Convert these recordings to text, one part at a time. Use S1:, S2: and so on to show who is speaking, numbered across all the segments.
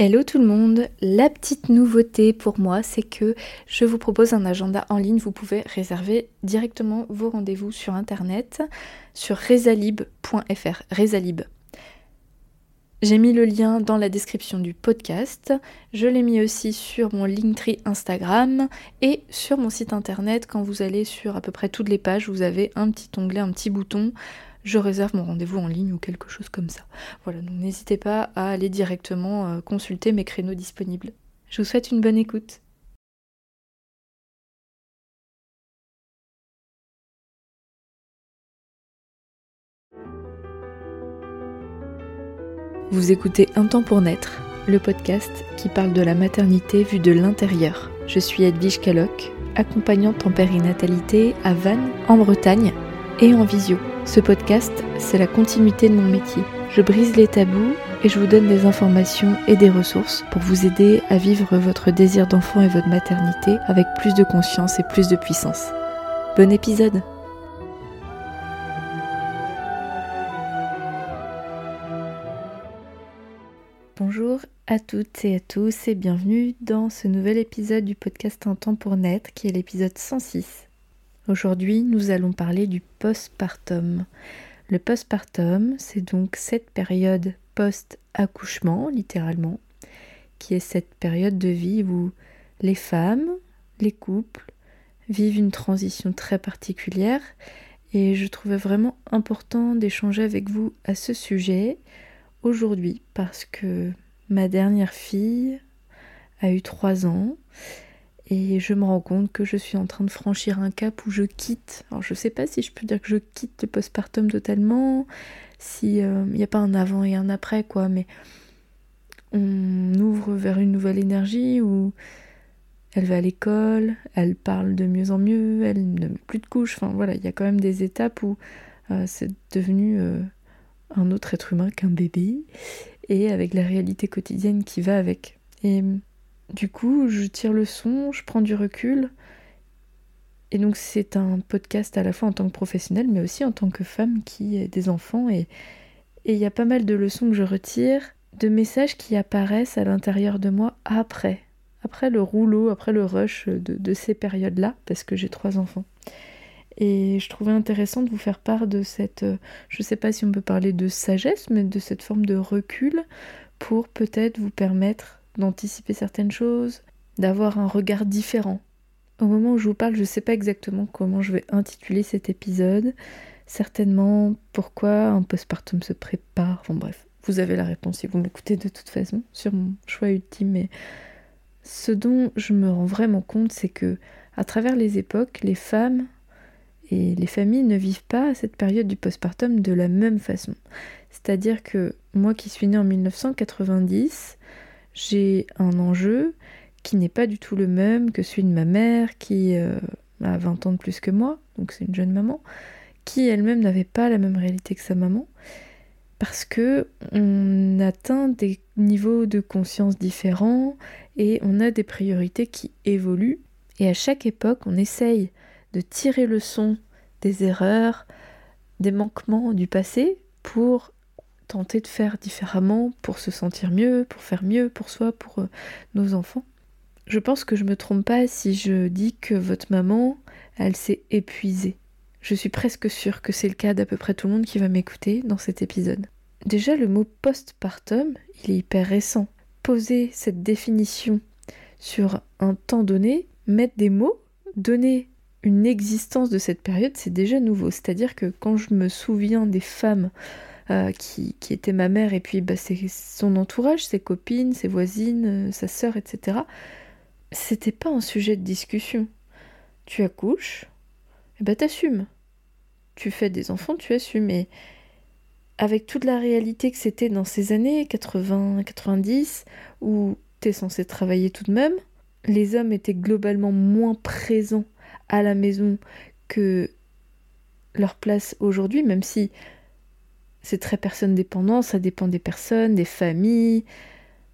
S1: Hello tout le monde, la petite nouveauté pour moi c'est que je vous propose un agenda en ligne, vous pouvez réserver directement vos rendez-vous sur internet sur rezalib.fr, rezalib. J'ai mis le lien dans la description du podcast, je l'ai mis aussi sur mon Linktree Instagram et sur mon site internet. Quand vous allez sur à peu près toutes les pages, vous avez un petit onglet, un petit bouton je réserve mon rendez-vous en ligne ou quelque chose comme ça. Voilà, donc n'hésitez pas à aller directement euh, consulter mes créneaux disponibles. Je vous souhaite une bonne écoute. Vous écoutez Un temps pour naître, le podcast qui parle de la maternité vue de l'intérieur. Je suis Edwige Caloc, accompagnante en périnatalité à Vannes, en Bretagne, et en visio. Ce podcast, c'est la continuité de mon métier. Je brise les tabous et je vous donne des informations et des ressources pour vous aider à vivre votre désir d'enfant et votre maternité avec plus de conscience et plus de puissance. Bon épisode Bonjour à toutes et à tous et bienvenue dans ce nouvel épisode du podcast Un temps pour naître qui est l'épisode 106. Aujourd'hui, nous allons parler du postpartum. Le postpartum, c'est donc cette période post-accouchement, littéralement, qui est cette période de vie où les femmes, les couples vivent une transition très particulière et je trouvais vraiment important d'échanger avec vous à ce sujet aujourd'hui parce que ma dernière fille a eu trois ans et je me rends compte que je suis en train de franchir un cap où je quitte. Alors je sais pas si je peux dire que je quitte le postpartum totalement, s'il n'y euh, a pas un avant et un après, quoi, mais on ouvre vers une nouvelle énergie où elle va à l'école, elle parle de mieux en mieux, elle ne met plus de couches, enfin voilà, il y a quand même des étapes où euh, c'est devenu euh, un autre être humain qu'un bébé, et avec la réalité quotidienne qui va avec. Et du coup, je tire le son, je prends du recul. Et donc c'est un podcast à la fois en tant que professionnel, mais aussi en tant que femme qui a des enfants. Et il y a pas mal de leçons que je retire, de messages qui apparaissent à l'intérieur de moi après. Après le rouleau, après le rush de, ces périodes-là, parce que j'ai trois enfants. Et je trouvais intéressant de vous faire part de cette, je sais pas si on peut parler de sagesse, mais de cette forme de recul pour peut-être vous permettre d'anticiper certaines choses, d'avoir un regard différent. Au moment où je vous parle, je ne sais pas exactement comment je vais intituler cet épisode. Certainement pourquoi un postpartum se prépare. Enfin bref, vous avez la réponse si vous m'écoutez de toute façon sur mon choix ultime. Mais ce dont je me rends vraiment compte, c'est que à travers les époques, les femmes et les familles ne vivent pas cette période du postpartum de la même façon. C'est-à-dire que moi qui suis née en 1990, j'ai un enjeu qui n'est pas du tout le même que celui de ma mère qui euh, a 20 ans de plus que moi, donc c'est une jeune maman, qui elle-même n'avait pas la même réalité que sa maman, parce que on atteint des niveaux de conscience différents et on a des priorités qui évoluent. Et à chaque époque, on essaye de tirer le son des erreurs, des manquements du passé pour tenter de faire différemment pour se sentir mieux, pour faire mieux pour soi, pour euh, nos enfants. Je pense que je me trompe pas si je dis que votre maman, elle s'est épuisée. Je suis presque sûre que c'est le cas d'à peu près tout le monde qui va m'écouter dans cet épisode. Déjà, le mot postpartum, il est hyper récent. Poser cette définition sur un temps donné, mettre des mots, donner une existence de cette période, c'est déjà nouveau. C'est-à-dire que quand je me souviens des femmes euh, qui, était ma mère, et puis bah, son entourage, ses copines, ses voisines, euh, sa sœur, etc. C'était pas un sujet de discussion. Tu accouches, et bah t'assumes. Tu fais des enfants, tu assumes. Et avec toute la réalité que c'était dans ces années 80, 90, où t'es censé travailler tout de même, les hommes étaient globalement moins présents à la maison que leur place aujourd'hui, même si c'est très personne dépendant, ça dépend des personnes, des familles,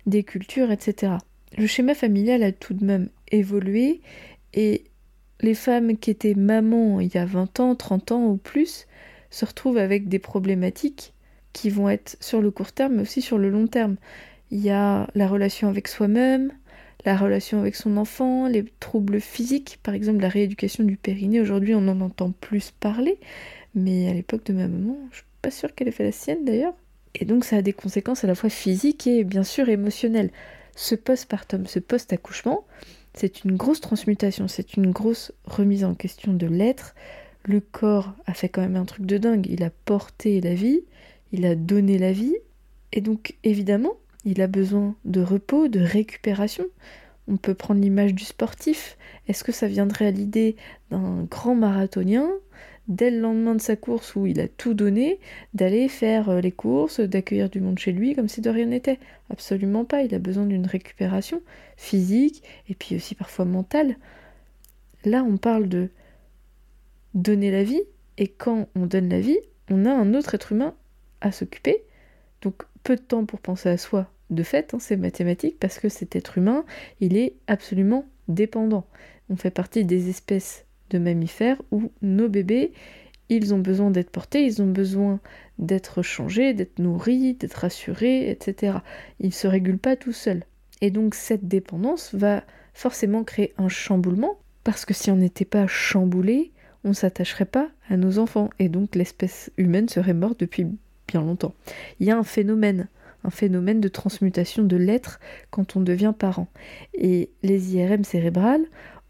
S1: des cultures, etc. Le schéma familial a tout de même évolué et les femmes qui étaient mamans il y a 20 ans, 30 ans ou plus se retrouvent avec des problématiques qui vont être sur le court terme mais aussi sur le long terme. il y a la relation avec soi-même, la relation avec son enfant, les troubles physiques, par exemple la rééducation du périnée. Aujourd'hui, on en entend plus parler, mais à l'époque de ma maman, je pas sûre qu'elle ait fait la sienne d'ailleurs. Et donc ça a des conséquences à la fois physiques et bien sûr émotionnelles. Ce postpartum, ce post-accouchement, c'est une grosse transmutation, c'est une grosse remise en question de l'être. Le corps a fait quand même un truc de dingue, il a porté la vie, il a donné la vie, et donc évidemment, il a besoin de repos, de récupération. On peut prendre l'image du sportif. Est-ce que ça viendrait à l'idée d'un grand marathonien, dès le lendemain de sa course où il a tout donné, d'aller faire euh, les courses, d'accueillir du monde chez lui comme si de rien n'était Absolument pas. Il a besoin d'une récupération physique et puis aussi parfois mentale. Là, on parle de donner la vie, et quand on donne la vie, on a un autre être humain à s'occuper. Donc peu de temps pour penser à soi, de fait, hein, c'est mathématique, parce que cet être humain, il est absolument dépendant. On fait partie des espèces de mammifères où nos bébés, ils ont besoin d'être portés, ils ont besoin d'être changés, d'être nourris, d'être rassurés, etc. Ils ne se régulent pas tout seuls. Et donc cette dépendance va forcément créer un chamboulement, parce que si on n'était pas chamboulé, on ne s'attacherait pas à nos enfants, et donc l'espèce humaine serait morte depuis bien longtemps. Il y a un phénomène, un phénomène de transmutation de l'être quand on devient parent. Et les IRM cérébrales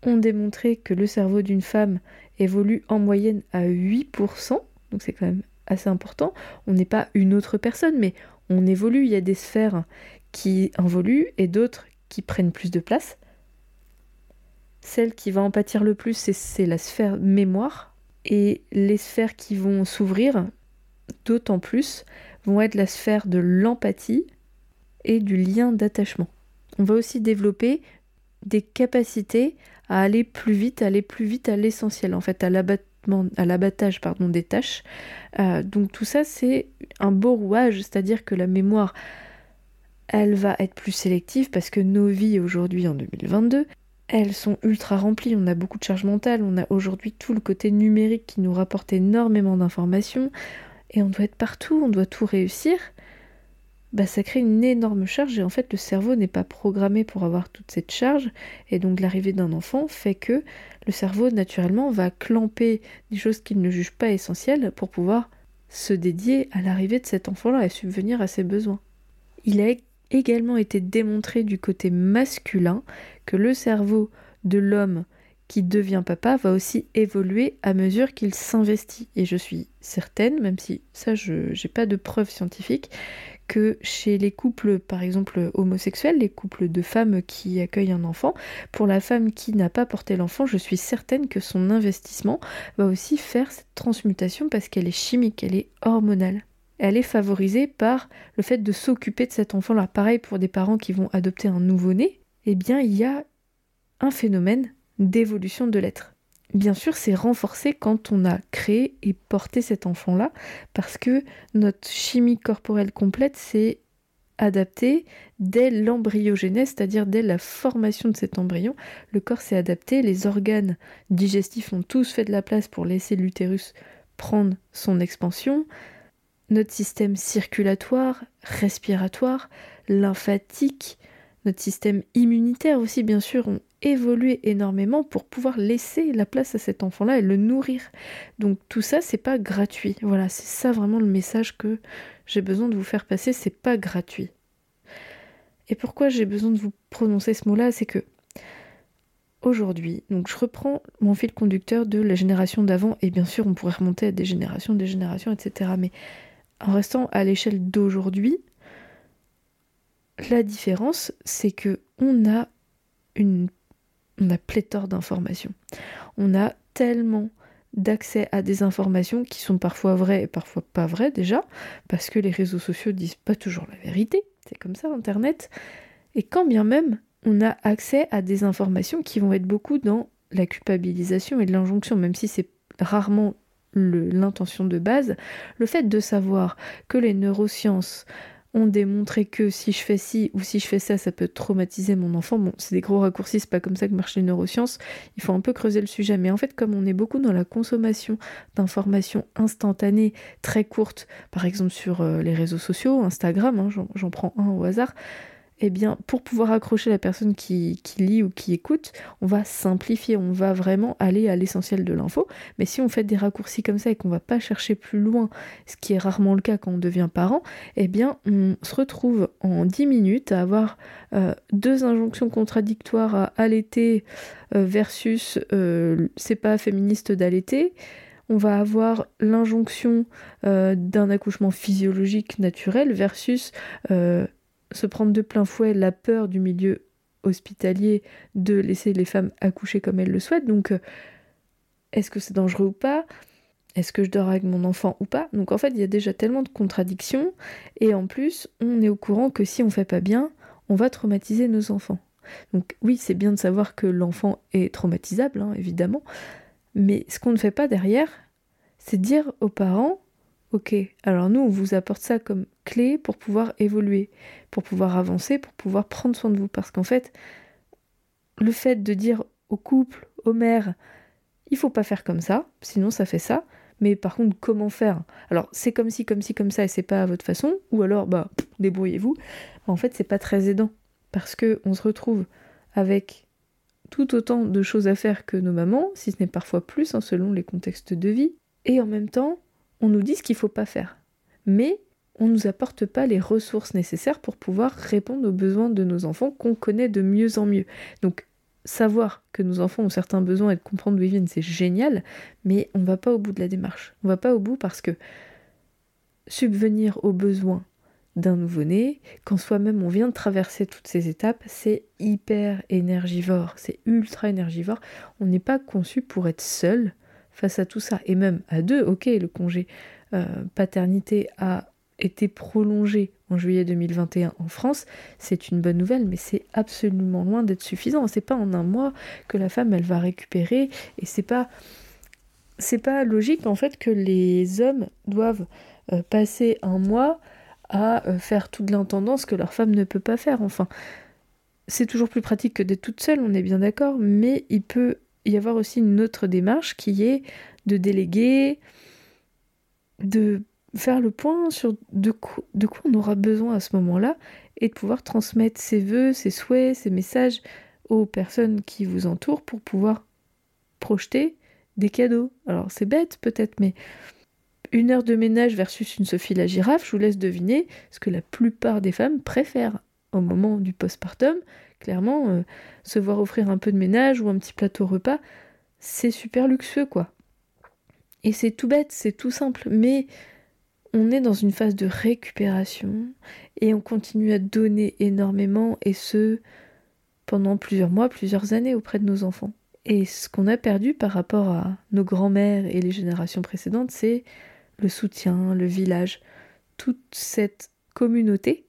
S1: ont démontré que le cerveau d'une femme évolue en moyenne à 8%, donc c'est quand même assez important. On n'est pas une autre personne, mais on évolue. Il y a des sphères qui involuent et d'autres qui prennent plus de place. Celle qui va en pâtir le plus, c'est la sphère mémoire. Et les sphères qui vont s'ouvrir, d'autant plus, vont être la sphère de l'empathie et du lien d'attachement. On va aussi développer des capacités à aller plus vite, à aller plus vite à l'essentiel, en fait, à l'abattement, à l'abattage pardon, des tâches. Euh, donc tout ça, c'est un beau rouage, c'est-à-dire que la mémoire, elle va être plus sélective parce que nos vies aujourd'hui en 2022, elles sont ultra remplies, on a beaucoup de charge mentale, on a aujourd'hui tout le côté numérique qui nous rapporte énormément d'informations, et on doit être partout, on doit tout réussir bah, ça crée une énorme charge et en fait le cerveau n'est pas programmé pour avoir toute cette charge et donc l'arrivée d'un enfant fait que le cerveau naturellement va clamper des choses qu'il ne juge pas essentielles pour pouvoir se dédier à l'arrivée de cet enfant-là et subvenir à ses besoins. Il a également été démontré du côté masculin que le cerveau de l'homme qui devient papa va aussi évoluer à mesure qu'il s'investit. Et je suis certaine, même si ça je n'ai pas de preuves scientifiques, que chez les couples, par exemple homosexuels, les couples de femmes qui accueillent un enfant, pour la femme qui n'a pas porté l'enfant, je suis certaine que son investissement va aussi faire cette transmutation parce qu'elle est chimique, elle est hormonale. Elle est favorisée par le fait de s'occuper de cet enfant-là. Pareil pour des parents qui vont adopter un nouveau-né, eh bien il y a un phénomène d'évolution de l'être. Bien sûr, c'est renforcé quand on a créé et porté cet enfant-là, parce que notre chimie corporelle complète s'est adaptée dès l'embryogénèse, c'est-à-dire dès la formation de cet embryon. Le corps s'est adapté, les organes digestifs ont tous fait de la place pour laisser l'utérus prendre son expansion. Notre système circulatoire, respiratoire, lymphatique, notre système immunitaire aussi, bien sûr, ont évolué énormément pour pouvoir laisser la place à cet enfant-là et le nourrir. Donc tout ça, c'est pas gratuit. Voilà, c'est ça vraiment le message que j'ai besoin de vous faire passer, c'est pas gratuit. Et pourquoi j'ai besoin de vous prononcer ce mot-là, c'est que aujourd'hui, donc je reprends mon fil conducteur de la génération d'avant, et bien sûr on pourrait remonter à des générations, des générations, etc. Mais en restant à l'échelle d'aujourd'hui, la différence, c'est que on a une on a pléthore d'informations. On a tellement d'accès à des informations qui sont parfois vraies et parfois pas vraies déjà, parce que les réseaux sociaux disent pas toujours la vérité, c'est comme ça Internet, et quand bien même on a accès à des informations qui vont être beaucoup dans la culpabilisation et de l'injonction, même si c'est rarement l'intention de base, le fait de savoir que les neurosciences ont démontré que si je fais ci ou si je fais ça, ça peut traumatiser mon enfant. Bon, c'est des gros raccourcis, c'est pas comme ça que marchent les neurosciences. Il faut un peu creuser le sujet. Mais en fait, comme on est beaucoup dans la consommation d'informations instantanées, très courtes, par exemple sur euh, les réseaux sociaux, Instagram, hein, j'en prends un au hasard, eh bien, pour pouvoir accrocher la personne qui, lit ou qui écoute, on va simplifier, on va vraiment aller à l'essentiel de l'info. Mais si on fait des raccourcis comme ça et qu'on va pas chercher plus loin, ce qui est rarement le cas quand on devient parent, eh bien, on se retrouve en 10 minutes à avoir euh, deux injonctions contradictoires à allaiter euh, versus euh, c'est pas féministe d'allaiter on va avoir l'injonction d'un accouchement physiologique naturel versus se prendre de plein fouet la peur du milieu hospitalier de laisser les femmes accoucher comme elles le souhaitent. Donc, euh, est-ce que c'est dangereux ou pas? Est-ce que je dors avec mon enfant ou pas? Donc, en fait, il y a déjà tellement de contradictions. Et en plus, on est au courant que si on fait pas bien, on va traumatiser nos enfants. Donc, oui, c'est bien de savoir que l'enfant est traumatisable, hein, évidemment. Mais ce qu'on ne fait pas derrière, c'est dire aux parents Ok, alors nous, on vous apporte ça comme clé pour pouvoir évoluer, pour pouvoir avancer, pour pouvoir prendre soin de vous. Parce qu'en fait, le fait de dire au couple, aux mères, il faut pas faire comme ça, sinon ça fait ça. Mais par contre, comment faire? Alors, c'est comme si, comme si, comme ça, et c'est pas à votre façon, ou alors, bah, débrouillez-vous. En fait, c'est pas très aidant, parce que on se retrouve avec tout autant de choses à faire que nos mamans, si ce n'est parfois plus, hein, selon les contextes de vie, et en même temps, on nous dit ce qu'il faut pas faire. Mais on ne nous apporte pas les ressources nécessaires pour pouvoir répondre aux besoins de nos enfants qu'on connaît de mieux en mieux. Donc savoir que nos enfants ont certains besoins et de comprendre d'où ils viennent, c'est génial, mais on ne va pas au bout de la démarche. On ne va pas au bout parce que subvenir aux besoins d'un nouveau-né, quand soi-même on vient de traverser toutes ces étapes, c'est hyper énergivore, c'est ultra énergivore. On n'est pas conçu pour être seul face à tout ça. Et même à deux, ok, le congé euh, paternité a été prolongé en juillet 2021 en France, c'est une bonne nouvelle, mais c'est absolument loin d'être suffisant. C'est pas en un mois que la femme elle va récupérer, et c'est pas c'est pas logique en fait que les hommes doivent euh, passer un mois à euh, faire toute l'intendance que leur femme ne peut pas faire. Enfin, c'est toujours plus pratique que d'être toute seule, on est bien d'accord, mais il peut y avoir aussi une autre démarche qui est de déléguer, de faire le point sur de, quoi, de quoi on aura besoin à ce moment-là et de pouvoir transmettre ses voeux, ses souhaits, ses messages aux personnes qui vous entourent pour pouvoir projeter des cadeaux. Alors c'est bête peut-être, mais une heure de ménage versus une Sophie la girafe, je vous laisse deviner ce que la plupart des femmes préfèrent au moment du postpartum. Clairement, euh, se voir offrir un peu de ménage ou un petit plateau repas, c'est super luxueux quoi. Et c'est tout bête, c'est tout simple, mais on est dans une phase de récupération et on continue à donner énormément et ce pendant plusieurs mois, plusieurs années auprès de nos enfants. Et ce qu'on a perdu par rapport à nos grands-mères et les générations précédentes, c'est le soutien, le village, toute cette communauté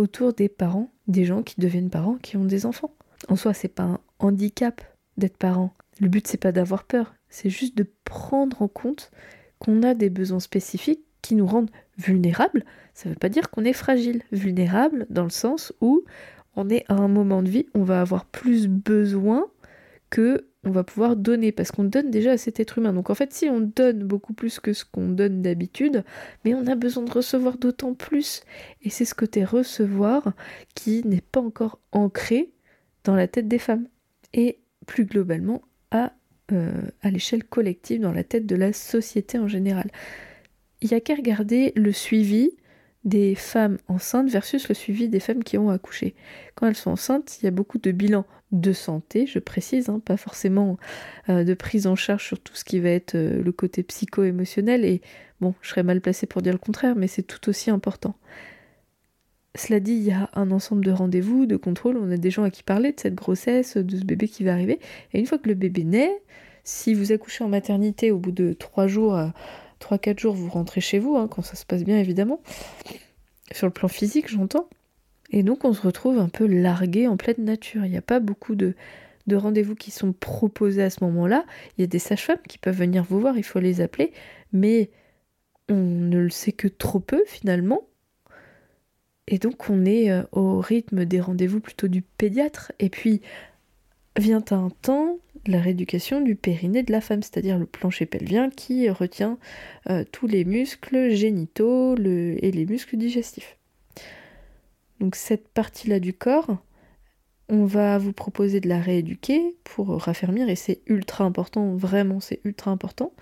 S1: autour des parents, des gens qui deviennent parents, qui ont des enfants. En soi, c'est pas un handicap d'être parent. Le but c'est pas d'avoir peur, c'est juste de prendre en compte qu'on a des besoins spécifiques qui nous rendent vulnérables. Ça ne veut pas dire qu'on est fragile, vulnérable dans le sens où on est à un moment de vie, on va avoir plus besoin que on va pouvoir donner parce qu'on donne déjà à cet être humain. Donc en fait, si on donne beaucoup plus que ce qu'on donne d'habitude, mais on a besoin de recevoir d'autant plus. Et c'est ce côté recevoir qui n'est pas encore ancré dans la tête des femmes et plus globalement à, euh, à l'échelle collective, dans la tête de la société en général. Il n'y a qu'à regarder le suivi des femmes enceintes versus le suivi des femmes qui ont accouché. Quand elles sont enceintes, il y a beaucoup de bilans de santé, je précise, hein, pas forcément euh, de prise en charge sur tout ce qui va être euh, le côté psycho-émotionnel, et bon, je serais mal placée pour dire le contraire, mais c'est tout aussi important. Cela dit, il y a un ensemble de rendez-vous, de contrôles, on a des gens à qui parler de cette grossesse, de ce bébé qui va arriver, et une fois que le bébé naît, si vous accouchez en maternité au bout de trois jours, 3-4 jours, vous rentrez chez vous, hein, quand ça se passe bien évidemment, sur le plan physique j'entends, et donc on se retrouve un peu largué en pleine nature. Il n'y a pas beaucoup de, de rendez-vous qui sont proposés à ce moment-là. Il y a des sages-femmes qui peuvent venir vous voir, il faut les appeler, mais on ne le sait que trop peu finalement. Et donc on est euh, au rythme des rendez-vous plutôt du pédiatre. Et puis vient un temps la rééducation du périnée de la femme, c'est-à-dire le plancher pelvien qui retient euh, tous les muscles génitaux et les muscles digestifs. Donc cette partie-là du corps, on va vous proposer de la rééduquer pour raffermir et c'est ultra important, vraiment c'est ultra important.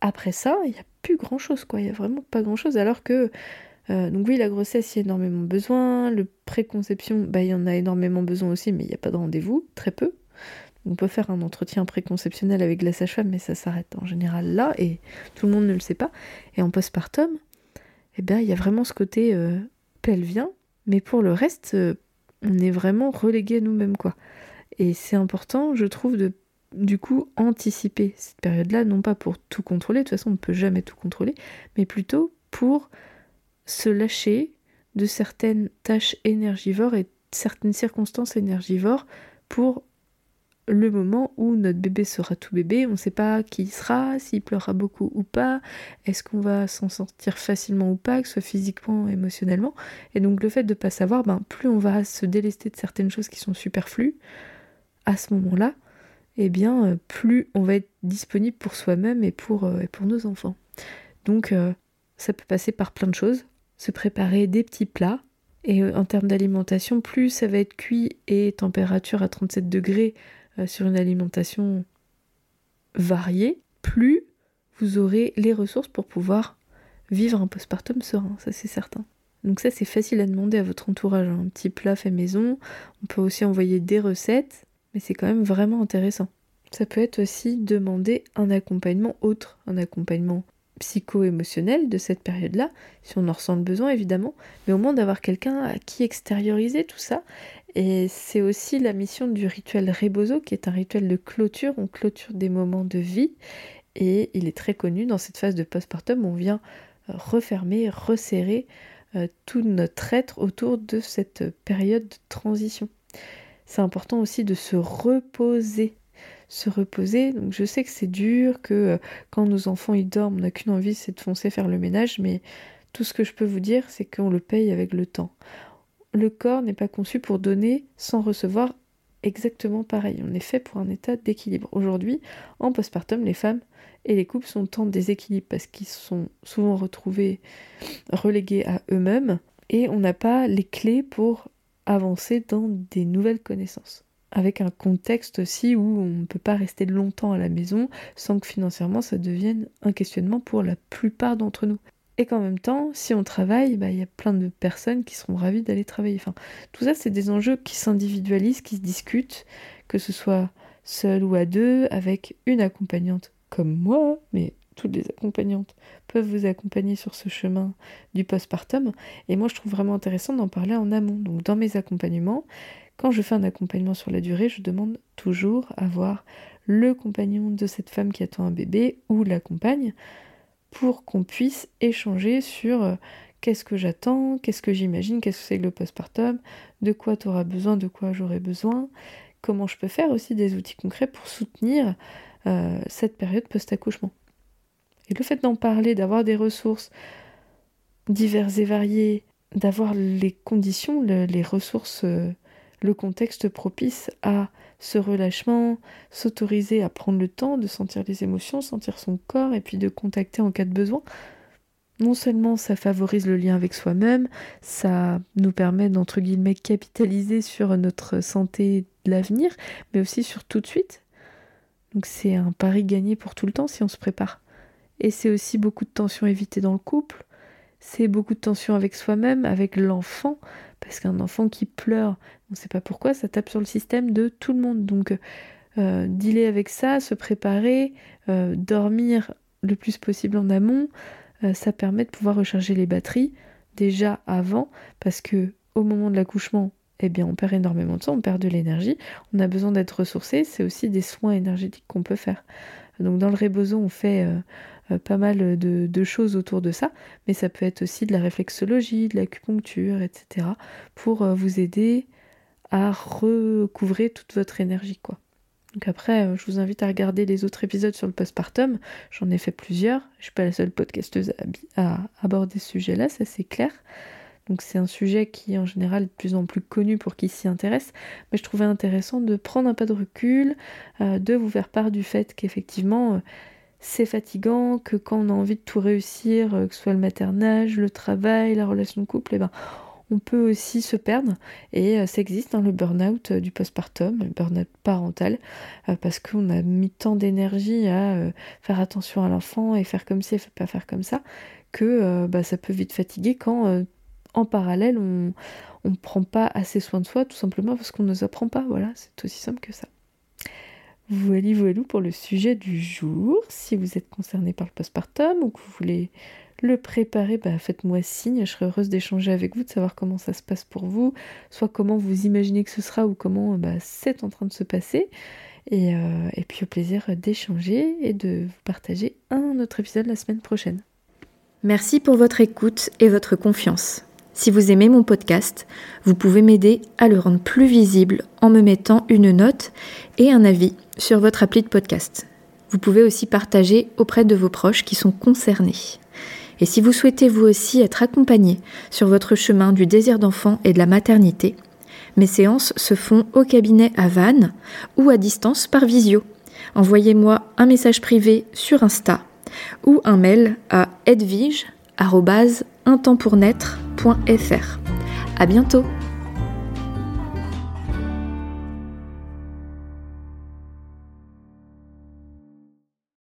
S1: Après ça, il n'y a plus grand chose quoi, il n'y a vraiment pas grand chose alors que euh, donc oui, la grossesse, il y a énormément besoin. Le préconception, bah, il y en a énormément besoin aussi, mais il n'y a pas de rendez-vous, très peu. On peut faire un entretien préconceptionnel avec la sage-femme, mais ça s'arrête en général là, et tout le monde ne le sait pas. Et en postpartum, eh bien, il y a vraiment ce côté euh, pelvien, mais pour le reste, euh, on est vraiment relégué à nous-mêmes, quoi. Et c'est important, je trouve, de du coup anticiper cette période-là, non pas pour tout contrôler, de toute façon on ne peut jamais tout contrôler, mais plutôt pour se lâcher de certaines tâches énergivores et certaines circonstances énergivores pour le moment où notre bébé sera tout bébé, on ne sait pas qui il sera, s'il pleurera beaucoup ou pas, est-ce qu'on va s'en sortir facilement ou pas, que ce soit physiquement, émotionnellement. Et donc le fait de ne pas savoir, ben, plus on va se délester de certaines choses qui sont superflues à ce moment-là, eh bien euh, plus on va être disponible pour soi-même et pour, euh, et pour nos enfants. Donc euh, ça peut passer par plein de choses se préparer des petits plats. Et en termes d'alimentation, plus ça va être cuit et température à 37 degrés euh, sur une alimentation variée, plus vous aurez les ressources pour pouvoir vivre un postpartum serein, ça c'est certain. Donc ça c'est facile à demander à votre entourage, hein. un petit plat fait maison, on peut aussi envoyer des recettes, mais c'est quand même vraiment intéressant. Ça peut être aussi demander un accompagnement autre, un accompagnement psycho-émotionnel de cette période-là, si on en ressent le besoin évidemment, mais au moins d'avoir quelqu'un à qui extérioriser tout ça. Et c'est aussi la mission du rituel Rebozo, qui est un rituel de clôture, on clôture des moments de vie, et il est très connu dans cette phase de postpartum, on vient euh, refermer, resserrer euh, tout notre être autour de cette période de transition. C'est important aussi de se reposer se reposer. Donc je sais que c'est dur, que euh, quand nos enfants ils dorment, on n'a qu'une envie, c'est de foncer faire le ménage, mais tout ce que je peux vous dire, c'est qu'on le paye avec le temps. Le corps n'est pas conçu pour donner sans recevoir exactement pareil. On est fait pour un état d'équilibre. Aujourd'hui, en postpartum, les femmes et les couples sont en déséquilibre parce qu'ils sont souvent retrouvés relégués à eux-mêmes et on n'a pas les clés pour avancer dans des nouvelles connaissances avec un contexte aussi où on ne peut pas rester longtemps à la maison sans que financièrement ça devienne un questionnement pour la plupart d'entre nous. Et qu'en même temps, si on travaille, bah, il y a plein de personnes qui seront ravies d'aller travailler. Enfin, tout ça, c'est des enjeux qui s'individualisent, qui se discutent, que ce soit seul ou à deux, avec une accompagnante comme moi, mais toutes les accompagnantes peuvent vous accompagner sur ce chemin du postpartum. Et moi, je trouve vraiment intéressant d'en parler en amont. Donc, dans mes accompagnements, quand je fais un accompagnement sur la durée, je demande toujours à voir le compagnon de cette femme qui attend un bébé ou la compagne pour qu'on puisse échanger sur euh, qu'est-ce que j'attends, qu'est-ce que j'imagine, qu'est-ce que c'est que le postpartum, de quoi tu auras besoin, de quoi j'aurai besoin, comment je peux faire aussi des outils concrets pour soutenir euh, cette période post-accouchement. Et le fait d'en parler, d'avoir des ressources diverses et variées, d'avoir les conditions, les ressources euh, le contexte propice à ce relâchement, s'autoriser à prendre le temps de sentir les émotions, sentir son corps et puis de contacter en cas de besoin. Non seulement ça favorise le lien avec soi-même, ça nous permet d'entre guillemets capitaliser sur notre santé de l'avenir, mais aussi sur tout de suite. Donc c'est un pari gagné pour tout le temps si on se prépare. Et c'est aussi beaucoup de tensions évitées dans le couple, c'est beaucoup de tensions avec soi-même, avec l'enfant, parce qu'un enfant qui pleure, on ne sait pas pourquoi, ça tape sur le système de tout le monde. Donc, euh, dealer avec ça, se préparer, euh, dormir le plus possible en amont, euh, ça permet de pouvoir recharger les batteries déjà avant, parce que au moment de l'accouchement, eh bien, on perd énormément de sang, on perd de l'énergie, on a besoin d'être ressourcé, c'est aussi des soins énergétiques qu'on peut faire. Donc, dans le rebozo, on fait euh, pas mal de, choses autour de ça, mais ça peut être aussi de la réflexologie, de l'acupuncture, etc. pour euh, vous aider à recouvrer toute votre énergie, quoi. Donc après, euh, je vous invite à regarder les autres épisodes sur le postpartum. J'en ai fait plusieurs. Je suis pas la seule podcasteuse à, aborder ce sujet-là, ça c'est clair. Donc c'est un sujet qui en général est de plus en plus connu pour qui s'y intéresse, mais je trouvais intéressant de prendre un pas de recul, de vous faire part du fait qu'effectivement c'est fatigant, que quand on a envie de tout réussir, euh, que ce soit le maternage, le travail, la relation de couple, eh ben, on peut aussi se perdre. Et euh, ça existe, hein, le burn-out euh, du postpartum, le burn-out parental, euh, parce qu'on a mis tant d'énergie à faire attention à l'enfant et faire comme ci et pas faire comme ça, que bah, ça peut vite fatiguer quand en parallèle on ne prend pas assez soin de soi, tout simplement parce qu'on ne nous apprend pas. Voilà, c'est aussi simple que ça. Voilà, voilà pour le sujet du jour? Si vous êtes concerné par le postpartum ou que vous voulez le préparer, bah, faites-moi signe, je serai heureuse d'échanger avec vous, de savoir comment ça se passe pour vous, soit comment vous imaginez que ce sera ou comment bah, c'est en train de se passer. Et, euh, et puis au plaisir d'échanger et de vous partager un autre épisode la semaine prochaine.
S2: Merci pour votre écoute et votre confiance. Si vous aimez mon podcast, vous pouvez m'aider à le rendre plus visible en me mettant une note et un avis sur votre appli de podcast. Vous pouvez aussi partager auprès de vos proches qui sont concernés. Et si vous souhaitez vous aussi être accompagné sur votre chemin du désir d'enfant et de la maternité, mes séances se font au cabinet à Vannes ou à distance par visio. Envoyez-moi un message privé sur Insta ou un mail à edvige.intempournaître.fr. À bientôt!